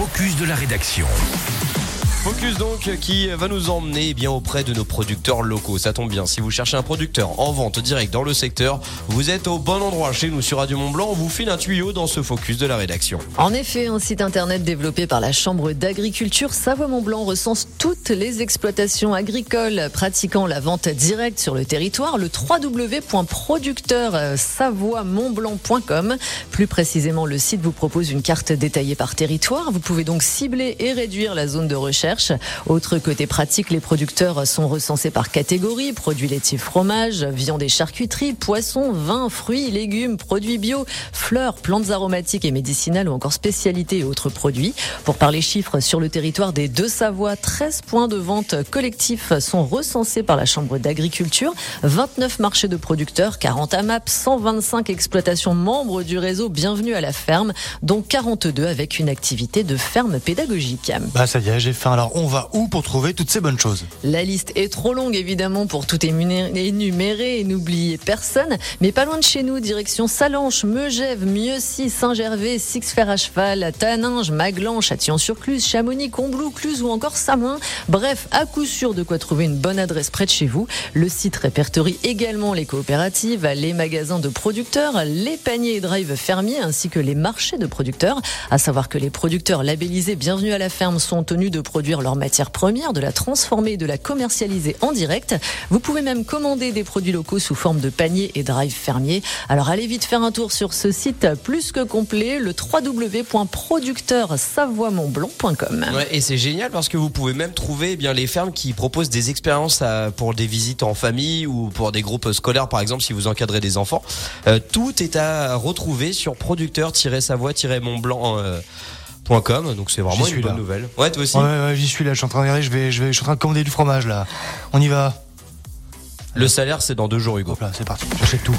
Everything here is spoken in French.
focus de la rédaction. Focus donc qui va nous emmener eh bien auprès de nos producteurs locaux. Ça tombe bien, si vous cherchez un producteur en vente direct dans le secteur, vous êtes au bon endroit chez nous sur Radio Mont Blanc. On vous file un tuyau dans ce focus de la rédaction. En effet, un site internet développé par la Chambre d'agriculture Savoie-Mont-Blanc recense toutes les exploitations agricoles pratiquant la vente directe sur le territoire. Le www.producteursavoie-montblanc.com. Plus précisément, le site vous propose une carte détaillée par territoire. Vous pouvez donc cibler et réduire la zone de recherche autre côté pratique, les producteurs sont recensés par catégorie produits laitiers, fromage, viande et charcuterie, poissons, vins, fruits, légumes, produits bio, fleurs, plantes aromatiques et médicinales ou encore spécialités et autres produits. Pour parler chiffres, sur le territoire des Deux-Savoie, 13 points de vente collectifs sont recensés par la Chambre d'agriculture, 29 marchés de producteurs, 40 AMAP, 125 exploitations membres du réseau Bienvenue à la ferme, dont 42 avec une activité de ferme pédagogique. Bah ça y est, j'ai. On va où pour trouver toutes ces bonnes choses? La liste est trop longue évidemment pour tout énumérer et n'oublier personne, mais pas loin de chez nous, direction Salanches, Megève, Mieuxy, Saint-Gervais, Sixfer à cheval, Taninge, Maglan, Châtillon-sur-Cluse, Chamonix, Combloux, Cluse ou encore Samoin. Bref, à coup sûr de quoi trouver une bonne adresse près de chez vous. Le site répertorie également les coopératives, les magasins de producteurs, les paniers et drive fermiers ainsi que les marchés de producteurs. À savoir que les producteurs labellisés Bienvenue à la ferme sont tenus de produire leur matière première, de la transformer et de la commercialiser en direct. Vous pouvez même commander des produits locaux sous forme de paniers et drive fermiers. Alors allez vite faire un tour sur ce site plus que complet, le www.producteursavoie-montblanc.com. Ouais, et c'est génial parce que vous pouvez même trouver eh bien les fermes qui proposent des expériences à- pour des visites en famille ou pour des groupes scolaires par exemple si vous encadrez des enfants. Euh, tout est à retrouver sur producteur-savoie-montblanc. euh, donc c'est vraiment une bonne là. nouvelle. Ouais, toi aussi. Ouais, ouais, j'y suis là, je suis en train de regarder, je vais, je vais, je suis en train de commander du fromage là. On y va. Le salaire, c'est dans deux jours, Hugo. Hop là, c'est parti, j'achète tout.